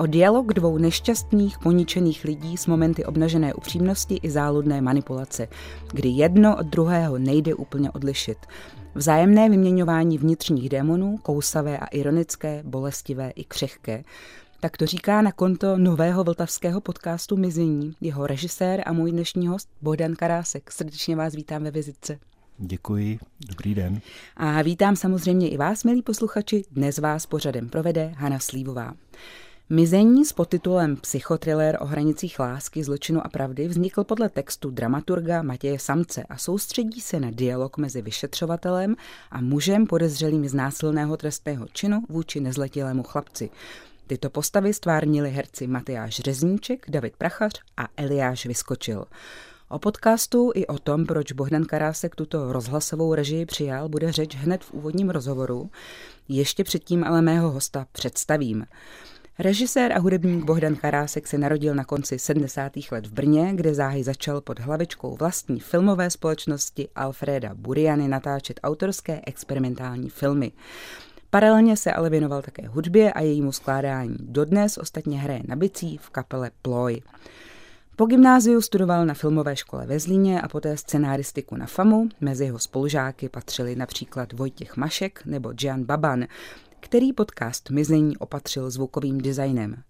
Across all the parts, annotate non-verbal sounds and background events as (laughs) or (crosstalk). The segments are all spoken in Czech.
O dialog dvou nešťastných, poničených lidí s momenty obnažené upřímnosti i záludné manipulace, kdy jedno od druhého nejde úplně odlišit. Vzájemné vyměňování vnitřních démonů, kousavé a ironické, bolestivé i křehké. Tak to říká na konto nového vltavského podcastu Mizení jeho režisér a můj dnešní host Bohdan Karásek. Srdečně vás vítám ve vizitce. Děkuji, dobrý den. A vítám samozřejmě i vás, milí posluchači. Dnes vás pořadem provede Hana Slívová. Mizení s podtitulem Psychotriller o hranicích lásky, zločinu a pravdy vznikl podle textu dramaturga Matěje Samce a soustředí se na dialog mezi vyšetřovatelem a mužem podezřelým z násilného trestného činu vůči nezletilému chlapci. Tyto postavy stvárnili herci Matyáš Řezníček, David Prachař a Eliáš Vyskočil. O podcastu i o tom, proč Bohdan Karásek tuto rozhlasovou režii přijal, bude řeč hned v úvodním rozhovoru. Ještě předtím ale mého hosta představím. Režisér a hudebník Bohdan Karásek se narodil na konci 70. let v Brně, kde záhy začal pod hlavičkou vlastní filmové společnosti Alfreda Buriany natáčet autorské experimentální filmy. Paralelně se ale věnoval také hudbě a jejímu skládání. Dodnes ostatně hraje na bicí v kapele Ploy. Po gymnáziu studoval na filmové škole ve Zlíně a poté scenáristiku na FAMu. Mezi jeho spolužáky patřili například Vojtěch Mašek nebo Jan Baban, který podcast Mizení opatřil zvukovým designem.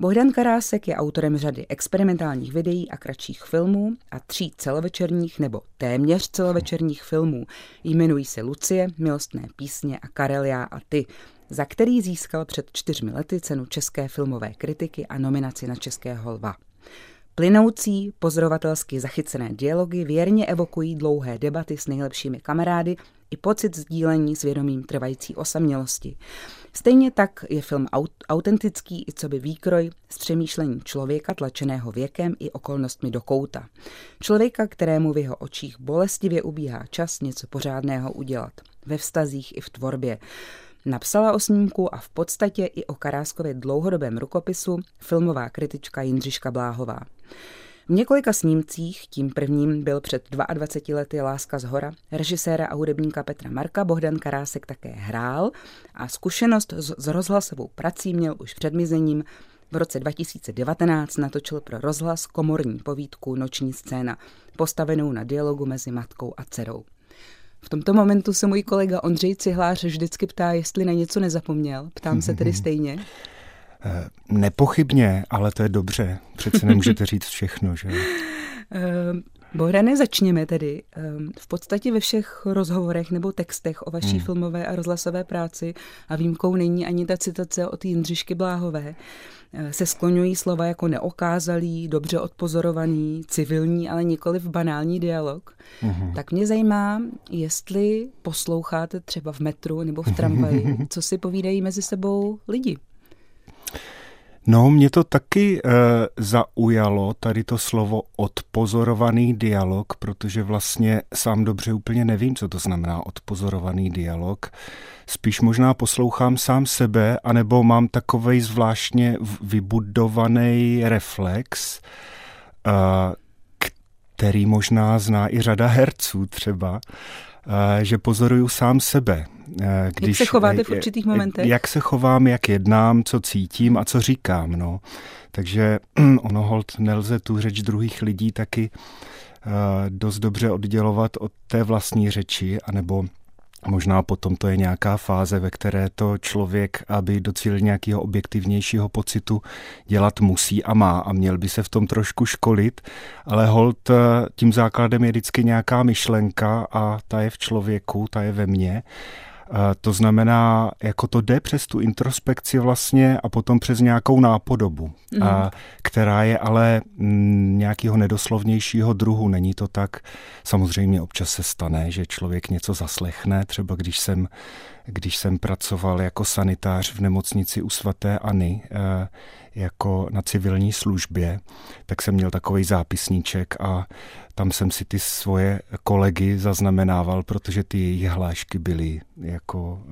Bohdan Karásek je autorem řady experimentálních videí a kratších filmů a tří celovečerních nebo téměř celovečerních filmů. Jmenují se Lucie, Milostné písně a Karelia a ty, za který získal před čtyřmi lety cenu České filmové kritiky a nominaci na Českého lva. Plynoucí, pozorovatelsky zachycené dialogy věrně evokují dlouhé debaty s nejlepšími kamarády i pocit sdílení s vědomím trvající osamělosti. Stejně tak je film aut- autentický i co by výkroj z přemýšlení člověka tlačeného věkem i okolnostmi do kouta. Člověka, kterému v jeho očích bolestivě ubíhá čas něco pořádného udělat. Ve vztazích i v tvorbě. Napsala o snímku a v podstatě i o Karáskově dlouhodobém rukopisu filmová kritička Jindřiška Bláhová. V několika snímcích, tím prvním byl před 22 lety Láska z hora, režiséra a hudebníka Petra Marka Bohdan Karásek také hrál a zkušenost s rozhlasovou prací měl už před mizením v roce 2019 natočil pro rozhlas komorní povídku Noční scéna, postavenou na dialogu mezi matkou a dcerou. V tomto momentu se můj kolega Ondřej Cihlář vždycky ptá, jestli na něco nezapomněl. Ptám se tedy (laughs) stejně. Eh, nepochybně, ale to je dobře. Přece nemůžete (laughs) říct všechno, že? Eh, Bohrane, začněme tedy. Eh, v podstatě ve všech rozhovorech nebo textech o vaší hmm. filmové a rozhlasové práci, a výjimkou není ani ta citace od Jindřišky Bláhové, se skloňují slova jako neokázalý, dobře odpozorovaný, civilní, ale nikoli v banální dialog. Hmm. Tak mě zajímá, jestli posloucháte třeba v metru nebo v tramvaji, (laughs) co si povídají mezi sebou lidi. No, mě to taky e, zaujalo, tady to slovo odpozorovaný dialog, protože vlastně sám dobře úplně nevím, co to znamená odpozorovaný dialog. Spíš možná poslouchám sám sebe, anebo mám takovej zvláštně vybudovaný reflex, e, který možná zná i řada herců třeba, že pozoruju sám sebe. Když, jak se chováte v určitých momentech? Jak se chovám, jak jednám, co cítím a co říkám. No. Takže (clears throat) ono hold nelze tu řeč druhých lidí taky dost dobře oddělovat od té vlastní řeči, anebo Možná potom to je nějaká fáze, ve které to člověk, aby docílil nějakého objektivnějšího pocitu, dělat musí a má. A měl by se v tom trošku školit, ale hold tím základem je vždycky nějaká myšlenka a ta je v člověku, ta je ve mně to znamená, jako to jde přes tu introspekci vlastně a potom přes nějakou nápodobu, mm. a, která je ale m, nějakého nedoslovnějšího druhu. Není to tak, samozřejmě občas se stane, že člověk něco zaslechne, třeba když jsem, když jsem pracoval jako sanitář v nemocnici u svatéAny, jako na civilní službě, tak jsem měl takový zápisníček a tam jsem si ty svoje kolegy zaznamenával, protože ty jejich hlášky byly jako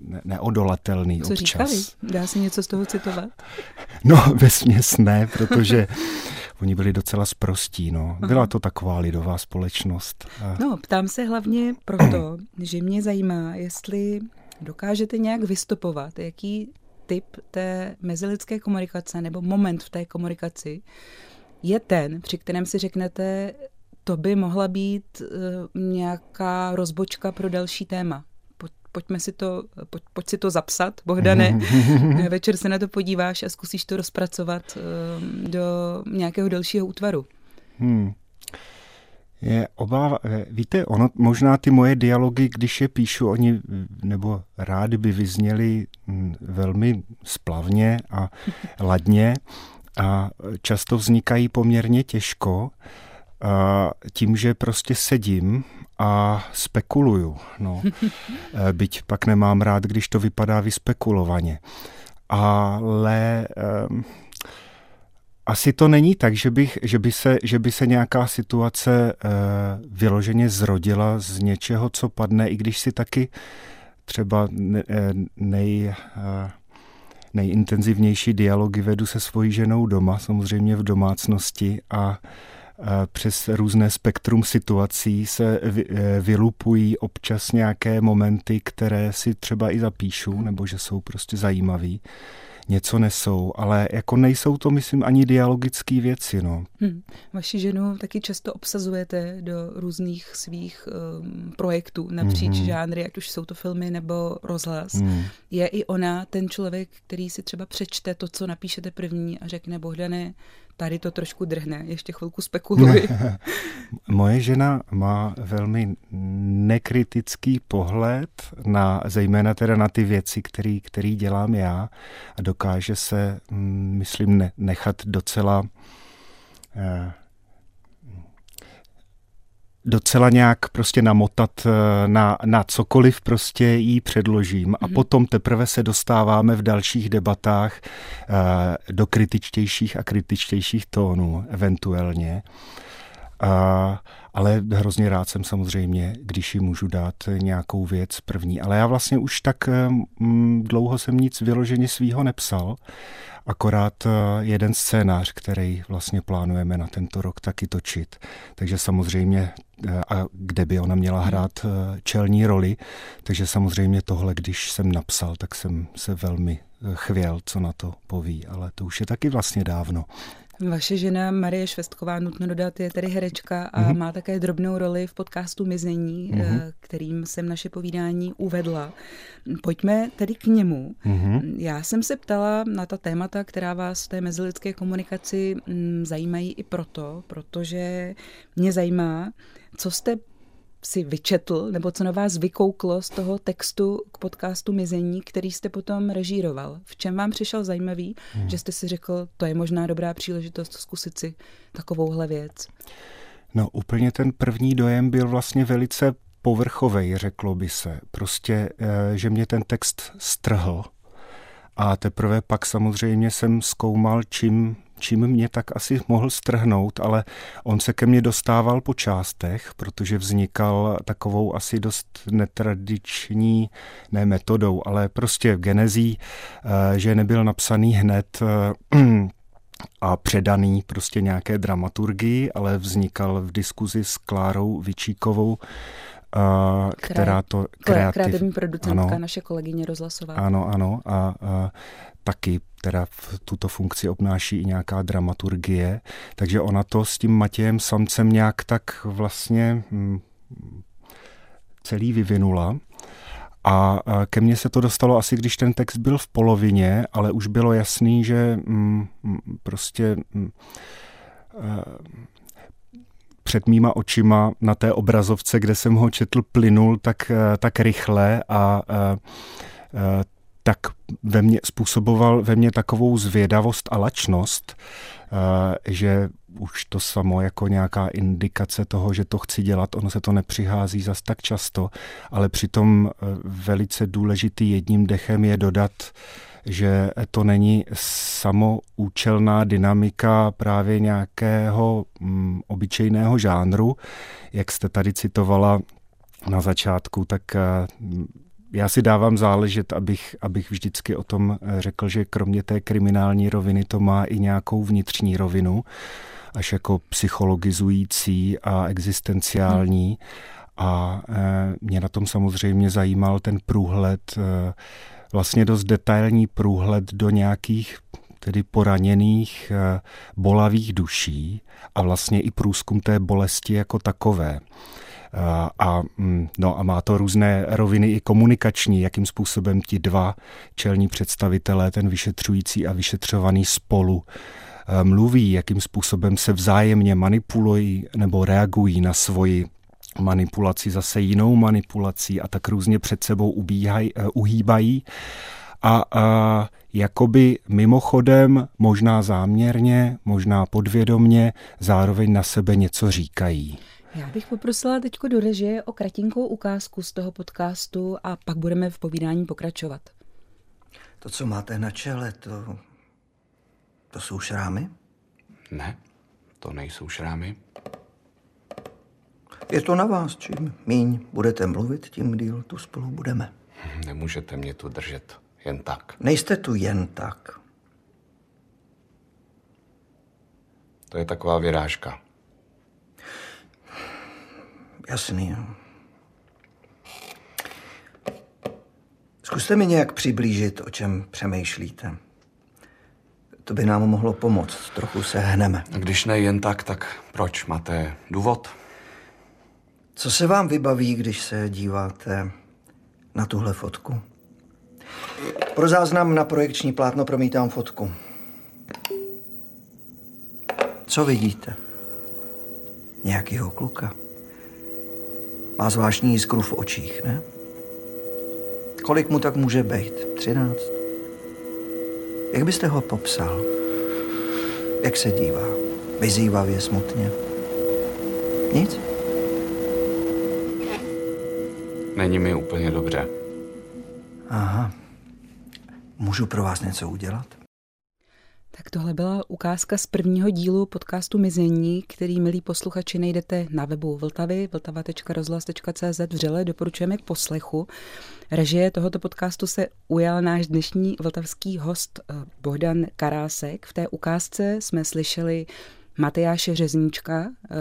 ne- neodolatelný Co občas. říkali? Dá se něco z toho citovat? (laughs) No, ve směs ne, protože (laughs) oni byli docela sprostí, no. Byla to taková lidová společnost. No, ptám se hlavně proto, (clears throat) že mě zajímá, jestli dokážete nějak vystupovat, jaký typ té mezilidské komunikace nebo moment v té komunikaci je ten, při kterém si řeknete, to by mohla být uh, nějaká rozbočka pro další téma. pojďme si to, pojď, pojď si to zapsat, Bohdane. (laughs) Večer se na to podíváš a zkusíš to rozpracovat uh, do nějakého dalšího útvaru. Hmm. Je obáva, eh, víte, ono, možná ty moje dialogy, když je píšu, oni, nebo rádi by vyzněli hm, velmi splavně a (laughs) ladně a často vznikají poměrně těžko a tím, že prostě sedím a spekuluju. No. (laughs) Eh, byť pak nemám rád, když to vypadá vyspekulovaně. Ale um, asi to není tak, že, bych, že, by, se, že by se nějaká situace uh, vyloženě zrodila z něčeho, co padne, i když si taky třeba ne, eh, nej, uh, nejintenzivnější dialogy vedu se svojí ženou doma, samozřejmě v domácnosti a přes různé spektrum situací se vylupují občas nějaké momenty, které si třeba i zapíšu, nebo že jsou prostě zajímavý něco nesou, ale jako nejsou to, myslím, ani dialogické věci. No. Hmm. Vaši ženu taky často obsazujete do různých svých um, projektů napříč hmm. žánry, ať už jsou to filmy nebo rozhlas. Hmm. Je i ona ten člověk, který si třeba přečte to, co napíšete první a řekne, Bohdane, tady to trošku drhne, ještě chvilku spekuluji. (laughs) Moje žena má velmi nekritický pohled na, zejména teda na ty věci, který, který dělám já a dokáže se, mm, myslím, ne, nechat docela eh, docela nějak prostě namotat eh, na, na cokoliv prostě jí předložím a mm-hmm. potom teprve se dostáváme v dalších debatách uh, do kritičtějších a kritičtějších tónů eventuálně. Uh, ale hrozně rád jsem samozřejmě, když ji můžu dát nějakou věc první. Ale já vlastně už tak um, dlouho jsem nic vyloženě svýho nepsal akorát eh, jeden scénář, který vlastně plánujeme na tento rok taky točit. Takže samozřejmě, eh, a kde by ona měla hrát eh, čelní roli, takže samozřejmě tohle, když jsem napsal, tak jsem se velmi chvěl, co na to poví, ale to už je taky vlastně dávno. Vaše žena Marie Švestková, nutno dodat, je tedy herečka a mm-hmm. má také drobnou roli v podcastu Mizení, mm-hmm. kterým jsem naše povídání uvedla. Pojďme tedy k němu. Mm-hmm. Já jsem se ptala na ta témata, která vás v té mezilidské komunikaci mm, zajímají i proto, protože mě zajímá, co jste si vyčetl, nebo co na vás vykouklo z toho textu k podcastu Mizení, který jste potom režíroval? V čem vám přišel zajímavý, hmm. že jste si řekl, to je možná dobrá příležitost zkusit si takovouhle věc? No úplně ten první dojem byl vlastně velice povrchovej, řeklo by se. Prostě, eh, že mě ten text strhl. A teprve pak samozřejmě jsem zkoumal, čím čím mě tak asi mohl strhnout, ale on se ke mně dostával po částech, protože vznikal takovou asi dost netradiční, ne metodou, ale prostě genezí, eh, že nebyl napsaný hned eh, (clears throat) a předaný prostě nějaké dramaturgii, ale vznikal v diskuzi s Klárou Vyčíkovou, Uh, která to kreativ... kreativní producentka, ano, naše kolegyně rozhlasová. Ano, ano. A, a taky teda v tuto funkci obnáší i nějaká dramaturgie, takže ona to s tím Matějem Samcem nějak tak vlastně hm, celý vyvinula. A ke mně se to dostalo asi, když ten text byl v polovině, ale už bylo jasný, že hm, hm, prostě před mýma očima na té obrazovce, kde jsem ho četl, plynul tak, tak rychle a, a tak ve mně způsoboval ve mně takovou zvědavost a lačnost, eh, že už to samo jako nějaká indikace toho, že to chci dělat, ono se to nepřichází zas tak často, ale přitom eh, velice důležitý jedním dechem je dodat že to není samoučelná dynamika právě nějakého mm, obyčejného žánru, jak jste tady citovala na začátku, tak mm, já si dávám záležet, abych, abych vždycky o tom řekl, že kromě té kriminální roviny to má i nějakou vnitřní rovinu, až jako psychologizující a existenciální. Hmm. A e, mě na tom samozřejmě zajímal ten průhled, e, vlastně dost detailní průhled do nějakých tedy poraněných, bolavých duší a vlastně i průzkum té bolesti jako takové. A, mm, no a má to různé roviny i komunikační, jakým způsobem ti dva čelní představitelé, ten vyšetřující a vyšetřovaný spolu mluví, jakým způsobem se vzájemně manipulují nebo reagují na svoji manipulaci zase jinou manipulací a tak různě před sebou ubíhaj, uh, uhýbají. A uh, jakoby mimochodem, možná záměrně, možná podvědomně, zároveň na sebe něco říkají. Já bych poprosila teď do režie o kratinkou ukázku z toho podcastu a pak budeme v povídání pokračovat. To, co máte na čele, to, to jsou šrámy? Ne, to nejsou šrámy. Je to na vás, čím míň budete mluvit, tím díl tu spolu budeme. Nemůžete mě tu držet jen tak. Nejste tu jen tak. To je taková vyrážka. Jasný. Zkuste mi nějak přiblížit, o čem přemýšlíte. To by nám mohlo pomoct. Trochu se hneme. Když ne jen tak, tak proč? Máte důvod? Co se vám vybaví, když se díváte na tuhle fotku? Pro záznam na projekční plátno promítám fotku. Co vidíte? Nějakýho kluka. Má zvláštní jiskru v očích, ne? Kolik mu tak může být? Třináct? Jak byste ho popsal? Jak se dívá? Vyzývavě, smutně? Nic? Není mi úplně dobře. Aha. Můžu pro vás něco udělat? Tak tohle byla ukázka z prvního dílu podcastu Mizení, který, milí posluchači, najdete na webu Vltavy, vltava.rozhlas.cz vřele doporučujeme k poslechu. Režie tohoto podcastu se ujal náš dnešní vltavský host eh, Bohdan Karásek. V té ukázce jsme slyšeli Matyáše Řezníčka, eh,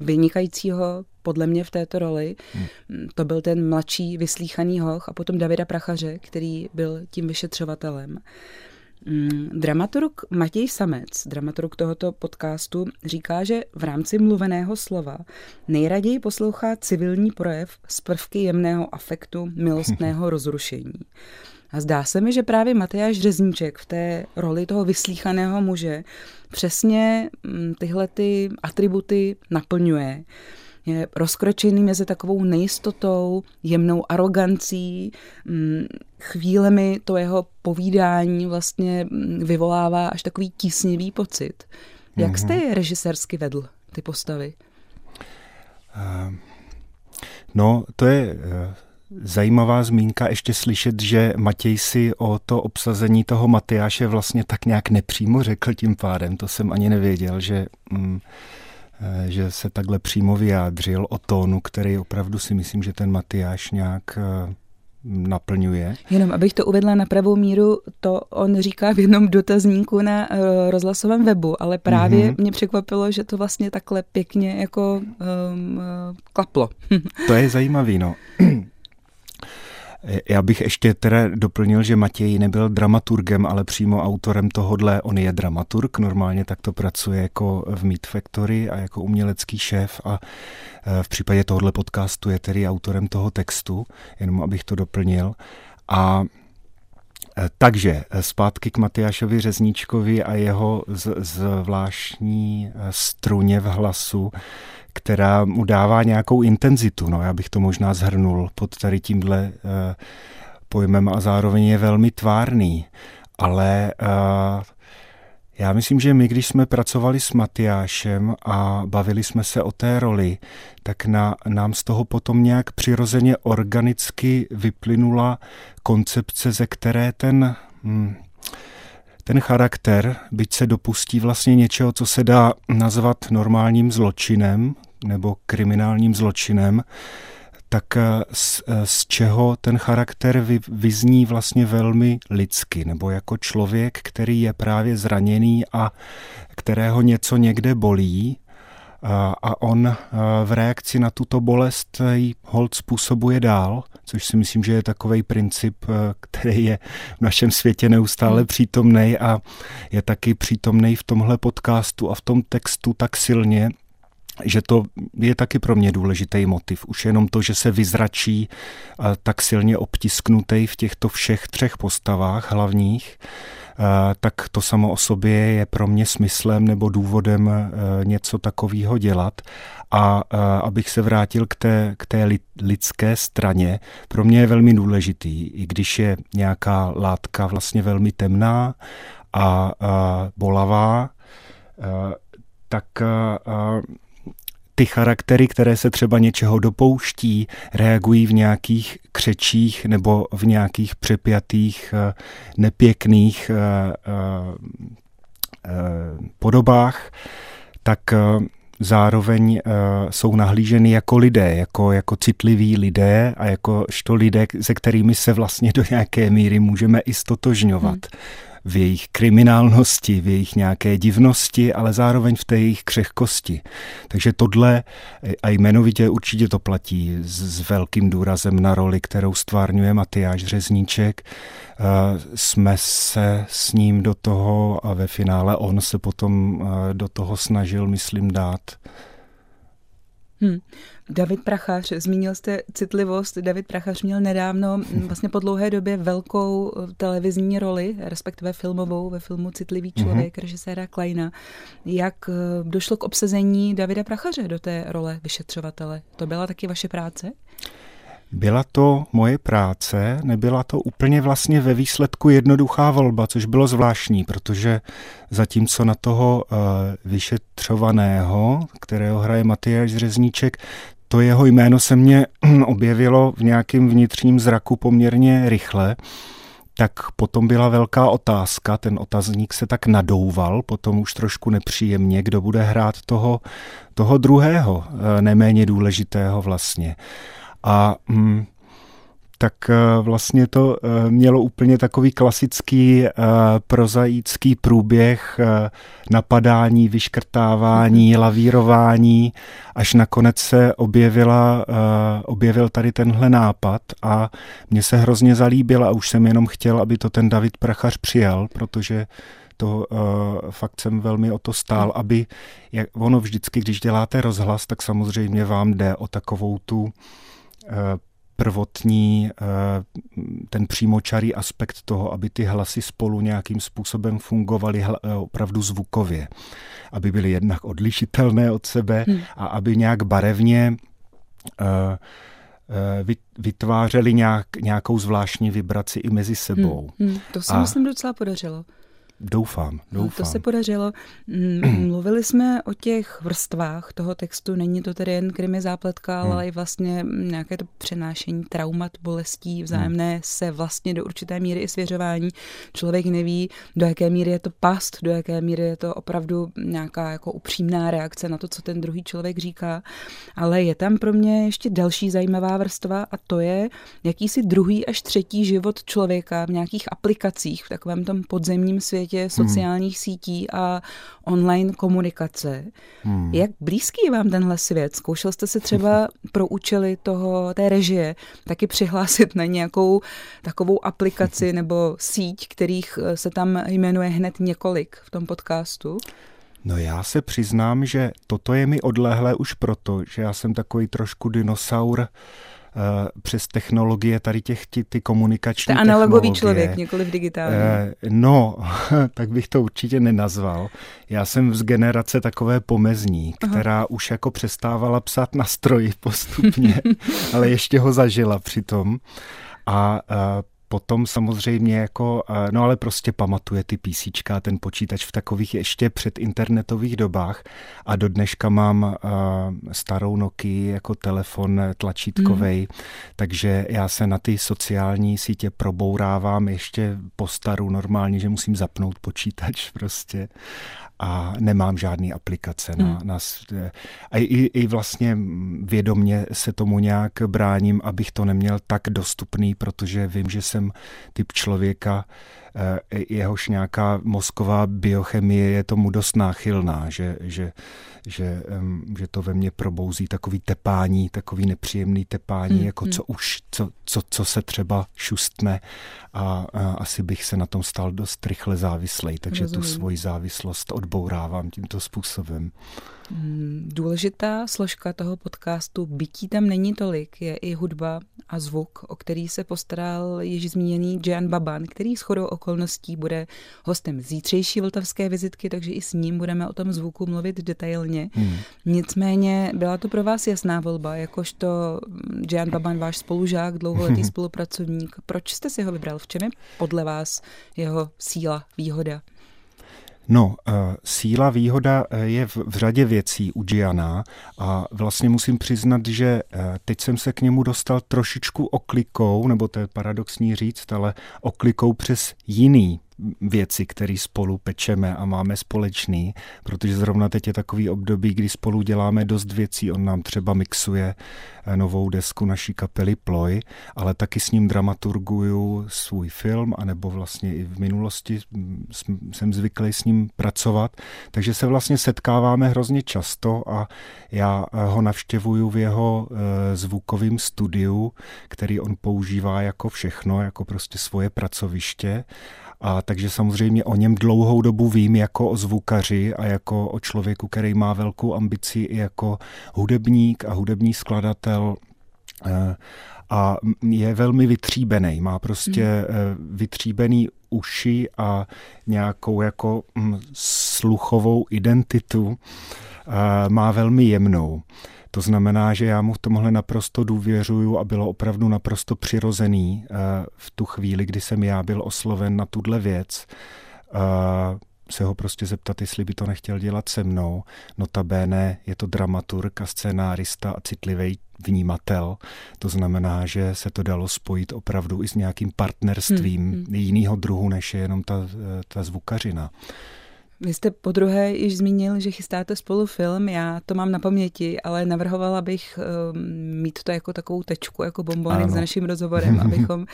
vynikajícího podle mě v této roli. Hmm. To byl ten mladší vyslíchaný hoch a potom Davida Prachaře, který byl tím vyšetřovatelem. Mm, dramaturg Matěj Samec, dramaturg tohoto podcastu, říká, že v rámci mluveného slova nejraději poslouchá civilní projev z prvky jemného afektu, milostného (laughs) rozrušení. A zdá se mi, že právě Matyáš Řezníček v té roli toho vyslíchaného muže přesně mm, tyhle ty atributy naplňuje je rozkročený mezi takovou nejistotou, jemnou arogancí, mm, chvílemi to jeho povídání vlastně mm, vyvolává až takový tísnivý pocit. Jak jste mhm. je režisérsky vedl, ty postavy? Uh, no, to je uh, zajímavá zmínka ještě slyšet, že Matěj si o to obsazení toho Matyáše vlastně tak nějak nepřímo řekl tím pádem. To jsem ani nevěděl, že... Eh, že se takhle přímo vyjádřil o tónu, který opravdu si myslím, že ten Matyáš nějak eh, naplňuje. Jenom abych to uvedla na pravou míru, to on říká v jednom dotazníku na eh, rozhlasovém webu, ale právě mm-hmm. mě překvapilo, že to vlastně takhle pěkně jako um, klaplo. to je zajímavý, no. (clears throat) Já bych ještě teda doplnil, že Matěj nebyl dramaturgem, ale přímo autorem tohodle. On je dramaturg, normálně takto pracuje jako v Meat Factory a jako umělecký šéf a e, v případě tohohle podcastu je tedy autorem toho textu, jenom abych to doplnil. A e, takže e, zpátky k Matyášovi Řezníčkovi a jeho zvláštní struně v hlasu která mu dává nějakou intenzitu. No, já bych to možná zhrnul pod tady tímhle uh, pojmem a zároveň je velmi tvárný. Ale uh, já myslím, že my, když jsme pracovali s Matyášem a bavili jsme se o té roli, tak na, nám z toho potom nějak přirozeně organicky vyplynula koncepce, ze které ten Hmm, ten charakter, byť se dopustí vlastně něčeho, co se dá nazvat normálním zločinem nebo kriminálním zločinem, tak eh, z, eh, z čeho ten charakter vy, vyzní vlastně velmi lidsky, nebo jako člověk, který je právě zraněný a kterého něco někde bolí a, a on eh, v reakci na tuto bolest jí hold způsobuje dál, což si myslím, že je takový princip, který je v našem světě neustále hmm. přítomný a je taky přítomný v tomhle podcastu a v tom textu tak silně, že to je taky pro mě důležitý motiv. Už jenom to, že se vyzračí tak silně obtisknutý v těchto všech třech postavách hlavních, tak to samo o sobě je pro mě smyslem nebo důvodem e, něco takového dělat. A abych se vrátil k té, k té lidské straně, pro mě je velmi důležitý, i když je nějaká látka vlastně velmi temná a bolavá, tak ty charaktery, které se třeba něčeho dopouští, reagují v nějakých křečích nebo v nějakých přepjatých, eh, nepěkných eh, eh, podobách, tak zároveň jsou nahlíženy jako lidé, jako, jako citliví lidé a jako lidé, se kterými se vlastně do nějaké míry můžeme i stotožňovat. Hmm v jejich kriminálnosti, v jejich nějaké divnosti, ale zároveň v té jejich křehkosti. Takže tohle a jmenovitě určitě to platí s, s velkým důrazem na roli, kterou stvárňuje Matyáš Řezníček. Uh, jsme se s ním do toho a ve finále on se potom uh, do toho snažil, myslím, dát. Hmm. David Prachař, zmínil jste citlivost. David Prachař měl nedávno, vlastně po dlouhé době, velkou eh, televizní roli, respektive filmovou, ve filmu Citlivý mhm. člověk, mm-hmm. režiséra Kleina. Jak eh, došlo k obsazení Davida Prachaře do té role vyšetřovatele? To byla taky vaše práce? Byla to moje práce, nebyla to úplně vlastně ve výsledku jednoduchá volba, což bylo zvláštní, protože zatímco na toho uh, vyšetřovaného, kterého hraje Matyáš Řezníček, to jeho jméno se mně (clears throat) objevilo v nějakém vnitřním zraku poměrně rychle, tak potom byla velká otázka, ten otazník se tak nadouval, potom už trošku nepříjemně, kdo bude hrát toho, toho druhého, eh, neméně důležitého vlastně. A mm, tak eh, vlastně to eh, mělo úplně takový klasický eh, prozaícký průběh napadání, vyškrtávání, mhm. lavírování, až nakonec se objevila, objevil tady tenhle nápad a mně se hrozně zalíbil a už jsem jenom chtěl, aby to ten David Prachař přijal, protože to uh, fakt jsem velmi o to stál, aby, jak, ono vždycky, když děláte rozhlas, tak samozřejmě vám jde o takovou tu prvotní, eh, ten přímočarý aspekt toho, aby ty hlasy spolu nějakým způsobem fungovaly eh, opravdu zvukově. Aby byly jednak odlišitelné od sebe hmm. a aby nějak barevně eh, vytvářeli nějak, nějakou zvláštní vibraci i mezi sebou. Hmm, hmm, to se a, myslím docela podařilo. Doufám, doufám. No, to se podařilo. Mm, (clears throat) mluvili jsme o těch vrstvách toho textu. Není to tedy jen krimi zápletka, hmm. ale i vlastně nějaké to přenášení traumat, bolestí, vzájemné hmm. se vlastně do určité míry i svěřování. Člověk neví, do jaké míry je to past, do jaké míry je to opravdu nějaká jako upřímná reakce na to, co ten druhý člověk říká. Ale je tam pro mě ještě další zajímavá vrstva a to je jakýsi druhý až třetí život člověka v nějakých aplikacích, v takovém tom podzemním světě světě hmm. sociálních hmm. sítí a online komunikace. Hmm. Jak blízký je vám tenhle svět? Zkoušel jste se třeba (laughs) pro účely toho, té režie taky přihlásit na nějakou takovou aplikaci (laughs) nebo síť, kterých eh, se tam jmenuje hned několik v tom podcastu? No já se přiznám, že toto je mi odlehlé už proto, že já jsem takový trošku dinosaur, přes technologie tady těch ty, ty komunikační Jste analogový člověk, nikoli v digitální. Eh, no, (laughs) tak bych to určitě nenazval. Já jsem z generace takové pomezní, která Aha. už jako přestávala psát na stroji (laughs) postupně, ale ještě ho zažila přitom. A, a potom samozřejmě jako, no ale prostě pamatuje ty písíčka, ten počítač v takových ještě předinternetových dobách a do dneška mám starou Nokia jako telefon tlačítkovej, mm. takže já se na ty sociální sítě probourávám ještě po staru normálně, že musím zapnout počítač (laughs) prostě a nemám žádný aplikace na, hmm. na a i, i vlastně vědomně se tomu nějak bráním, abych to neměl tak dostupný, protože vím, že jsem typ člověka, jehož nějaká mozková biochemie je tomu dost náchylná, že, že, že, že to ve mně probouzí takový tepání, takový nepříjemný tepání, mm, jako mm. co už, co, co, co se třeba šustne a, a asi bych se na tom stal dost rychle závislej, takže Rozumím. tu svoji závislost odbourávám tímto způsobem. Mm, důležitá složka toho podcastu, bytí tam není tolik, je i hudba a zvuk, o který se postaral již zmíněný Jan Baban, který s chodou okolností bude hostem zítřejší vltavské vizitky, takže i s ním budeme o tom zvuku mluvit detailně. Hmm. Nicméně byla to pro vás jasná volba, jakožto Jan Baban, váš spolužák, dlouholetý hmm. spolupracovník. Proč jste si ho vybral? V čem je podle vás jeho síla, výhoda? No, uh, síla výhoda eh, je v, v řadě věcí u Giana a vlastně musím přiznat, že uh, teď jsem se k němu dostal trošičku oklikou, nebo to je paradoxní říct, ale oklikou přes jiný věci, které spolu pečeme a máme společný, protože zrovna teď je takový období, kdy spolu děláme dost věcí. On nám třeba mixuje eh, novou desku naší kapely Ploy, ale taky s ním dramaturguju svůj film, anebo vlastně i v minulosti jsem zvyklý s ním pracovat, takže se vlastně setkáváme hrozně často a já eh, ho navštěvuju v jeho eh, zvukovém studiu, který on používá jako všechno, jako prostě svoje pracoviště a takže samozřejmě o něm dlouhou dobu vím jako o zvukaři a jako o člověku, který má velkou ambici i jako hudebník a hudební skladatel eh, a je velmi vytříbený, má prostě hmm. vytříbený uši a nějakou jako hm, sluchovou identitu, eh, má velmi jemnou. To znamená, že já mu v tomhle naprosto důvěřuju a bylo opravdu naprosto přirozený eh, v tu chvíli, kdy jsem já byl osloven na tuhle věc, se ho prostě zeptat, jestli by to nechtěl dělat se mnou. Notabene je to dramaturg a scénárista a citlivý vnímatel. To znamená, že se to dalo spojit opravdu i s nějakým partnerstvím hmm, hmm. jiného druhu, než je jenom ta, eh, ta zvukařina. Vy jste po druhé již zmínil, že chystáte spolu film, já to mám na paměti, ale navrhovala bych um, mít to jako takovou tečku, jako bombonek s naším rozhovorem, (laughs) abychom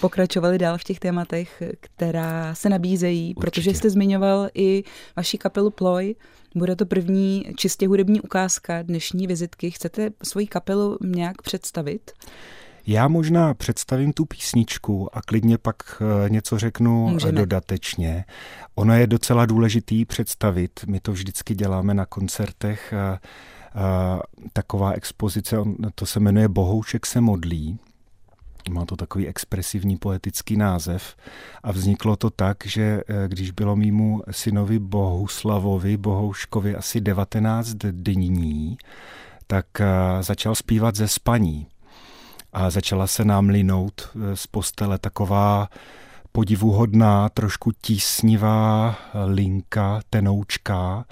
pokračovali dál v těch tématech, která se nabízejí, Určitě. protože jste zmiňoval i vaši kapelu Ploy, bude to první čistě hudební ukázka dnešní vizitky. Chcete svoji kapelu nějak představit? Já možná představím tu písničku a klidně pak eh, něco řeknu Můžeme. dodatečně. Ono je docela důležitý představit. My to vždycky děláme na koncertech. A, a, taková expozice, to se jmenuje Bohoušek se modlí. Má to takový expresivní poetický název a vzniklo to tak, že eh, když bylo mýmu synovi Bohuslavovi Bohouškovi asi 19 dní, tak eh, začal zpívat ze spaní a začala se nám linout eh, z postele taková podivuhodná, trošku tísnivá linka, tenoučka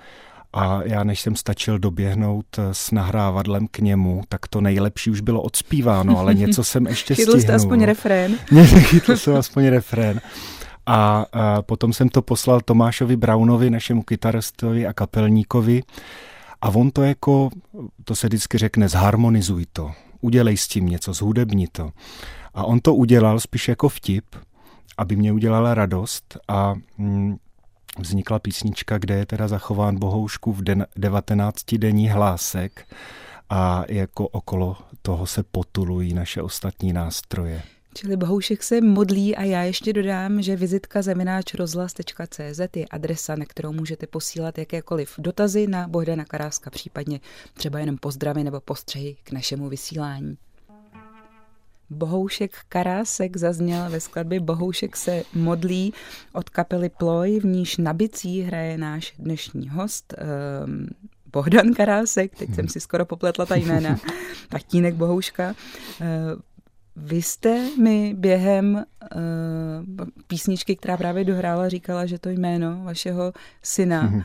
a já než jsem stačil doběhnout eh, s nahrávadlem k němu, tak to nejlepší už bylo odspíváno, ale něco jsem (laughs) ještě stihnul. Chytl jste aspoň refrén. (laughs) Chytl jsem aspoň refrén. A, a potom jsem to poslal Tomášovi Brownovi, našemu kytaristovi a kapelníkovi. A on to jako, to se vždycky řekne, zharmonizuj to udělej s tím něco, zhudebni to. A on to udělal spíš jako vtip, aby mě udělala radost a mm, vznikla písnička, kde je teda zachován Bohoušku v 19-denní hlásek a jako okolo toho se potulují naše ostatní nástroje. Čili Bohoušek se modlí a já ještě dodám, že vizitka zemináč rozhlas.cz je adresa, na kterou můžete posílat jakékoliv dotazy na Bohdana Karáska, případně třeba jenom pozdravy nebo postřehy k našemu vysílání. Bohoušek Karásek zazněl ve skladbě Bohoušek se modlí od kapely Ploj, v níž na bicí hraje náš dnešní host, um, Bohdan Karásek, teď jsem si skoro popletla ta jména, (laughs) tatínek Bohouška. Uh, Vy jste mi během uh, písničky, která právě dohrála, říkala, že to jméno vašeho syna uh,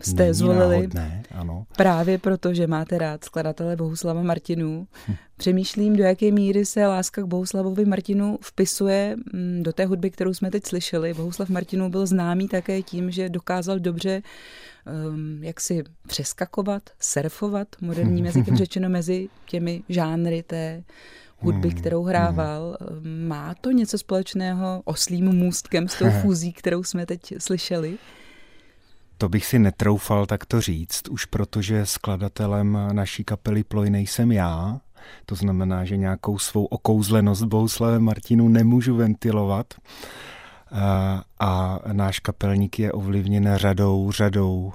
jste Není zvolili náhodné, ano. právě proto, že máte rád skladatele Bohuslava Martinů. Hm. Přemýšlím, do jaké míry se láska k Bohuslavovi Martinu vpisuje mm, do té hudby, kterou jsme teď slyšeli. Bohuslav Martinů byl známý také tím, že dokázal dobře um, jak si přeskakovat, surfovat, moderním jazykem (laughs) řečeno, mezi těmi žánry té hudby, hmm, kterou hrával. Hmm. Má to něco společného oslým můstkem s tou fúzí, kterou jsme teď slyšeli? To bych si netroufal takto říct, už protože skladatelem naší kapely Ploj nejsem já, to znamená, že nějakou svou okouzlenost Bohuslavem Martinu nemůžu ventilovat. A, a náš kapelník je ovlivněn řadou, řadou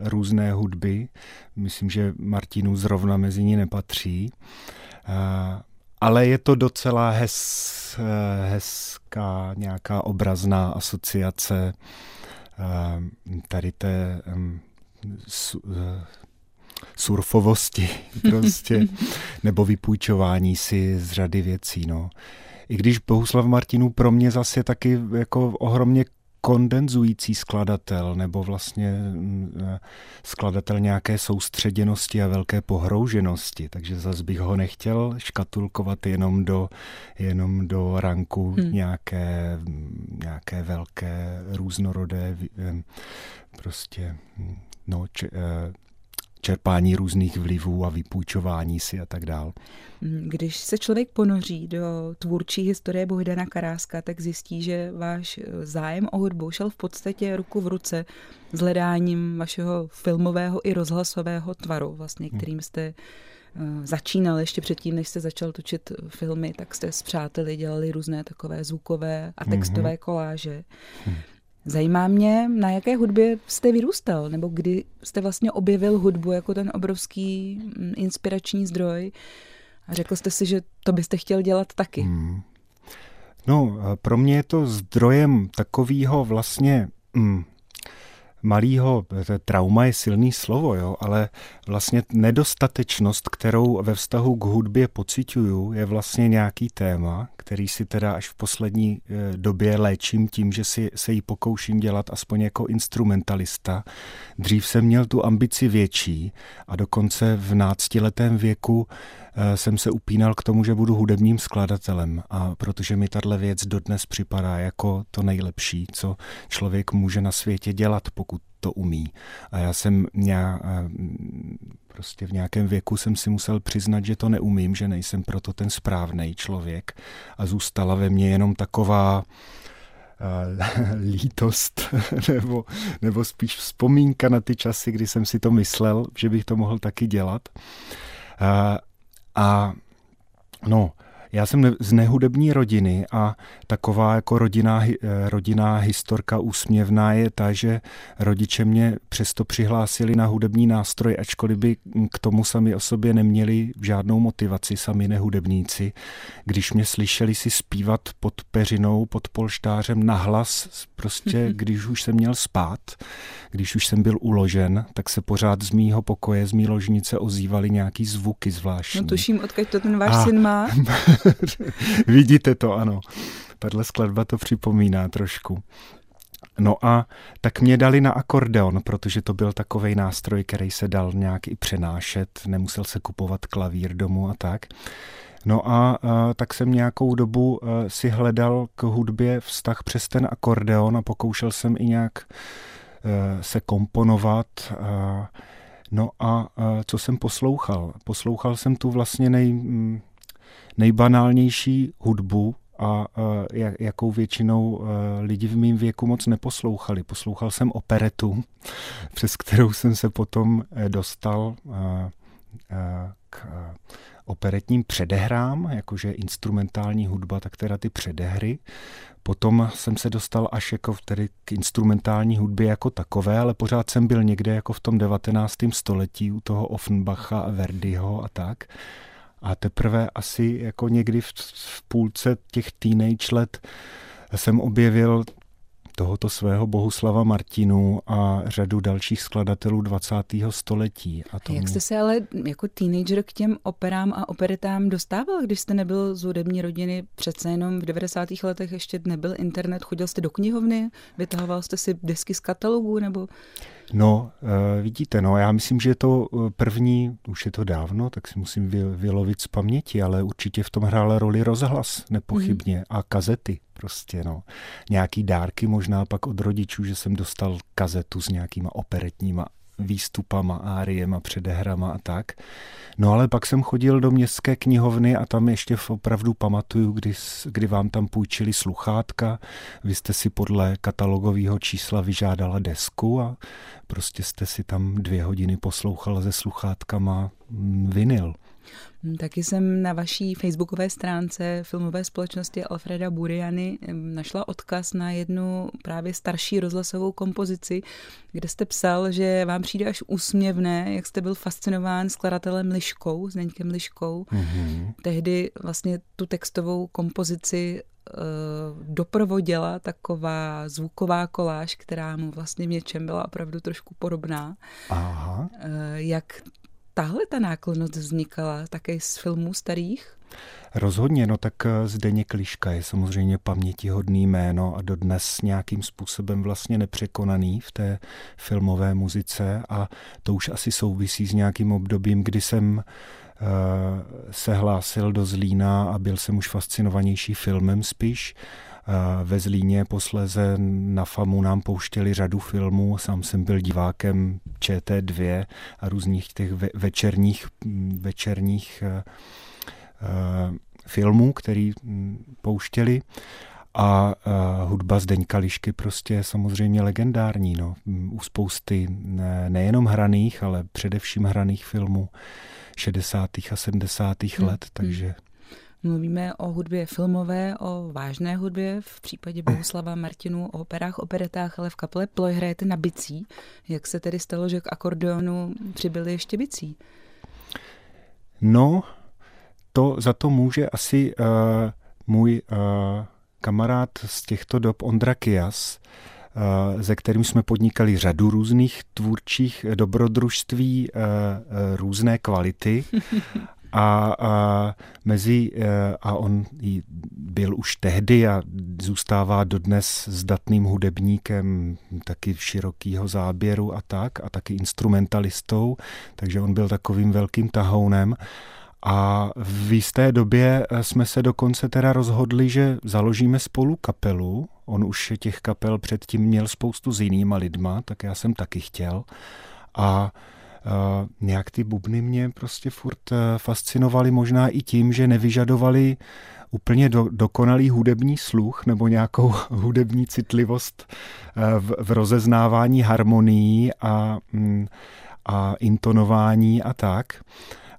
různé hudby. Myslím, že Martinu zrovna mezi ní nepatří. Ale je to docela hez, hezká nějaká obrazná asociace tady té surfovosti (laughs) prostě, nebo vypůjčování si z řady věcí. No. I když Bohuslav Martinů pro mě zase taky jako ohromně kondenzující skladatel nebo vlastně mm, eh, skladatel nějaké soustředěnosti a velké pohrouženosti, takže zase bych ho nechtěl škatulkovat jenom do, jenom do ranku hmm. nějaké, nějaké velké různorodé eh, prostě mm, no, č, čerpání různých vlivů a vypůjčování si a tak dál. Když se člověk ponoří do tvůrčí historie Bohdana Karáska, tak zjistí, že váš zájem o hudbu šel v podstatě ruku v ruce s hledáním vašeho filmového i rozhlasového tvaru, vlastně, hmm. kterým jste eh, začínal ještě předtím, než jste začal točit filmy, tak jste s přáteli dělali různé takové zvukové a textové mm-hmm. koláže. Hmm. Zajímá mě, na jaké hudbě jste vyrůstal, nebo kdy jste vlastně objevil hudbu jako ten obrovský mm, inspirační zdroj a řekl jste si, že to byste chtěl dělat taky. Hmm. No, pro mě je to zdrojem takového vlastně mm, malého, trauma je silný slovo, jo, ale vlastně nedostatečnost, kterou ve vztahu k hudbě pocituju, je vlastně nějaký téma, který si teda až v poslední eh, době léčím tím, že si se jí pokouším dělat aspoň jako instrumentalista. Dřív jsem měl tu ambici větší a dokonce v náctiletém věku jsem se upínal k tomu, že budu hudebním skladatelem a protože mi tahle věc dodnes připadá jako to nejlepší, co člověk může na světě dělat, pokud to umí. A já jsem nějak, eh, prostě v nějakém věku jsem si musel přiznat, že to neumím, že nejsem proto ten správný člověk a zůstala ve mně jenom taková uh, (laughs) lítost (laughs) nebo, nebo spíš vzpomínka na ty časy, kdy jsem si to myslel, že bych to mohl taky dělat. A no, já jsem z nehudební rodiny a taková jako rodinná, eh, rodinná historka úsměvná je ta, že rodiče mě přesto přihlásili na hudební nástroj, ačkoliv by k tomu sami o sobě neměli žádnou motivaci, sami nehudebníci. Když mě slyšeli si zpívat pod peřinou, pod polštářem nahlas, prostě když už jsem měl spát, když už jsem byl uložen, tak se pořád z mýho pokoje, z mý ložnice ozývaly nějaký zvuky zvláštní. No tuším, odkud to ten váš a... syn má. (laughs) (laughs) Vidíte to, ano. Tahle skladba to připomíná trošku. No a tak mě dali na akordeon, protože to byl takový nástroj, který se dal nějak i přenášet, nemusel se kupovat klavír domů a tak. No a, a tak jsem nějakou dobu a, si hledal k hudbě vztah přes ten akordeon a pokoušel jsem i nějak a, se komponovat. No a, a co jsem poslouchal? Poslouchal jsem tu vlastně nej, nejbanálnější hudbu, a jakou většinou lidi v mém věku moc neposlouchali. Poslouchal jsem operetu, (laughs) přes kterou jsem se potom e, dostal k operetním předehrám, jakože instrumentální hudba, tak teda ty předehry. Potom jsem se dostal až jako tedy k instrumentální hudbě jako takové, ale pořád jsem byl někde jako v tom 19. století u toho Offenbacha Verdiho a tak. A teprve asi jako někdy v, v půlce těch teenage let jsem objevil tohoto svého Bohuslava Martinu a řadu dalších skladatelů 20. století. A tomu... Jak jste se ale jako teenager k těm operám a operetám dostával, když jste nebyl z hudební rodiny, přece jenom v 90. letech ještě nebyl internet, chodil jste do knihovny, vytahoval jste si desky z katalogu nebo... No, uh, vidíte, no, já myslím, že to eh, první, už je to dávno, tak si musím vy, vylovit z paměti, ale určitě v tom hrál roli rozhlas, nepochybně, mm. a kazety prostě, no. Nějaký dárky možná pak od rodičů, že jsem dostal kazetu s nějakýma operetníma výstupama, áriema, předehrama a tak. No ale pak jsem chodil do městské knihovny a tam ještě opravdu pamatuju, kdy, kdy vám tam půjčili sluchátka, vy jste si podle katalogového čísla vyžádala desku a prostě jste si tam dvě hodiny poslouchala se sluchátkama mm, vinyl. Hm, taky jsem na vaší facebookové stránce filmové společnosti Alfreda Buriany hm, našla odkaz na jednu právě starší rozhlasovou kompozici, kde jste psal, že vám přijde až úsměvné, jak jste byl fascinován skladatelem Liškou, Zdeňkem Liškou. Mm-hmm. Tehdy vlastně tu textovou kompozici uh, doprovodila taková zvuková koláž, která mu vlastně v něčem byla opravdu trošku podobná. Aha. Uh, jak tahle ta náklonost vznikala také z filmů starých? Rozhodně, no tak eh, Zdeněk Kliška je samozřejmě pamětihodný jméno a dodnes nějakým způsobem vlastně nepřekonaný v té filmové muzice a to už asi souvisí s nějakým obdobím, kdy jsem uh, se hlásil do Zlína a byl jsem už fascinovanější filmem spíš ve Zlíně posléze na FAMu nám pouštěli řadu filmů, sám jsem byl divákem ČT2 a různých těch večerních, večerních eh, eh, filmů, který hm, pouštěli. A uh, hudba Zdeňka Lišky prostě je samozřejmě legendární. No. U spousty ne, nejenom hraných, ale především hraných filmů 60. a 70. Hmm. let, takže Mluvíme o hudbě filmové, o vážné hudbě, v případě Bohuslava Martinu, o operách, operetách, ale v kapele Ploj hrajete na bicí. Jak se tedy stalo, že k akordeonu přibyly ještě bicí? No, to za to může asi uh, můj uh, kamarád z těchto dob Ondra Kias, ze kterým jsme podnikali řadu různých tvůrčích dobrodružství různé kvality (laughs) a, a mezi e, a on byl už tehdy a zůstává dodnes zdatným hudebníkem taky širokého záběru a tak a taky instrumentalistou, takže on byl takovým velkým tahounem. A v jisté době e, jsme se dokonce teda rozhodli, že založíme spolu kapelu. On už těch kapel předtím měl spoustu s jinýma lidma, tak já jsem taky chtěl. A nějak ty bubny mě prostě furt uh, fascinovaly možná i tím, že nevyžadovali úplně do, dokonalý hudební sluch nebo nějakou (laughs) hudební citlivost uh, v, v rozeznávání harmonií a, mm, a intonování a tak.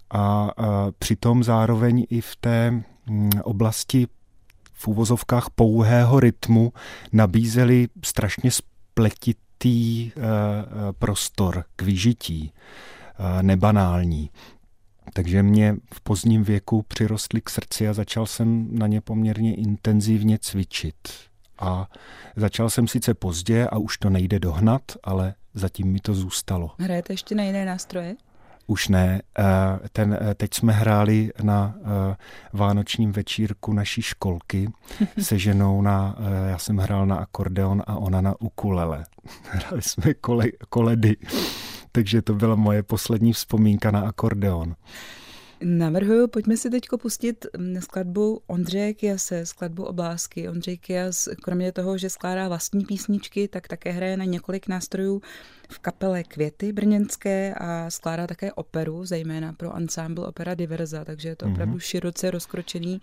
A, a přitom zároveň i v té mm, oblasti v úvozovkách pouhého rytmu nabízeli strašně spletit bohatý eh, eh, prostor k vyžití, eh, nebanální. Takže mě v pozdním věku přirostly k srdci a začal jsem na ně poměrně intenzivně cvičit. A začal jsem sice pozdě a už to nejde dohnat, ale zatím mi to zůstalo. Hrajete ještě na jiné nástroje? Už ne. Eh, ten, eh, teď jsme hráli na eh, vánočním večírku naší školky (laughs) se ženou na, já jsem hrál na akordeon a ona na ukulele. (laughs) Hráli jsme kole, koledy, takže to byla moje poslední vzpomínka na akordeon. Navrhuju, pojďme si teď pustit mm, skladbu Ondřeje Kiase, skladbu Oblásky. Ondřej Kias, kromě toho, že skládá vlastní písničky, tak také hraje na několik nástrojů v kapele Květy brněnské a skládá také operu, zejména pro ansámbl Opera Diverza, takže je to opravdu mm-hmm. široce rozkročený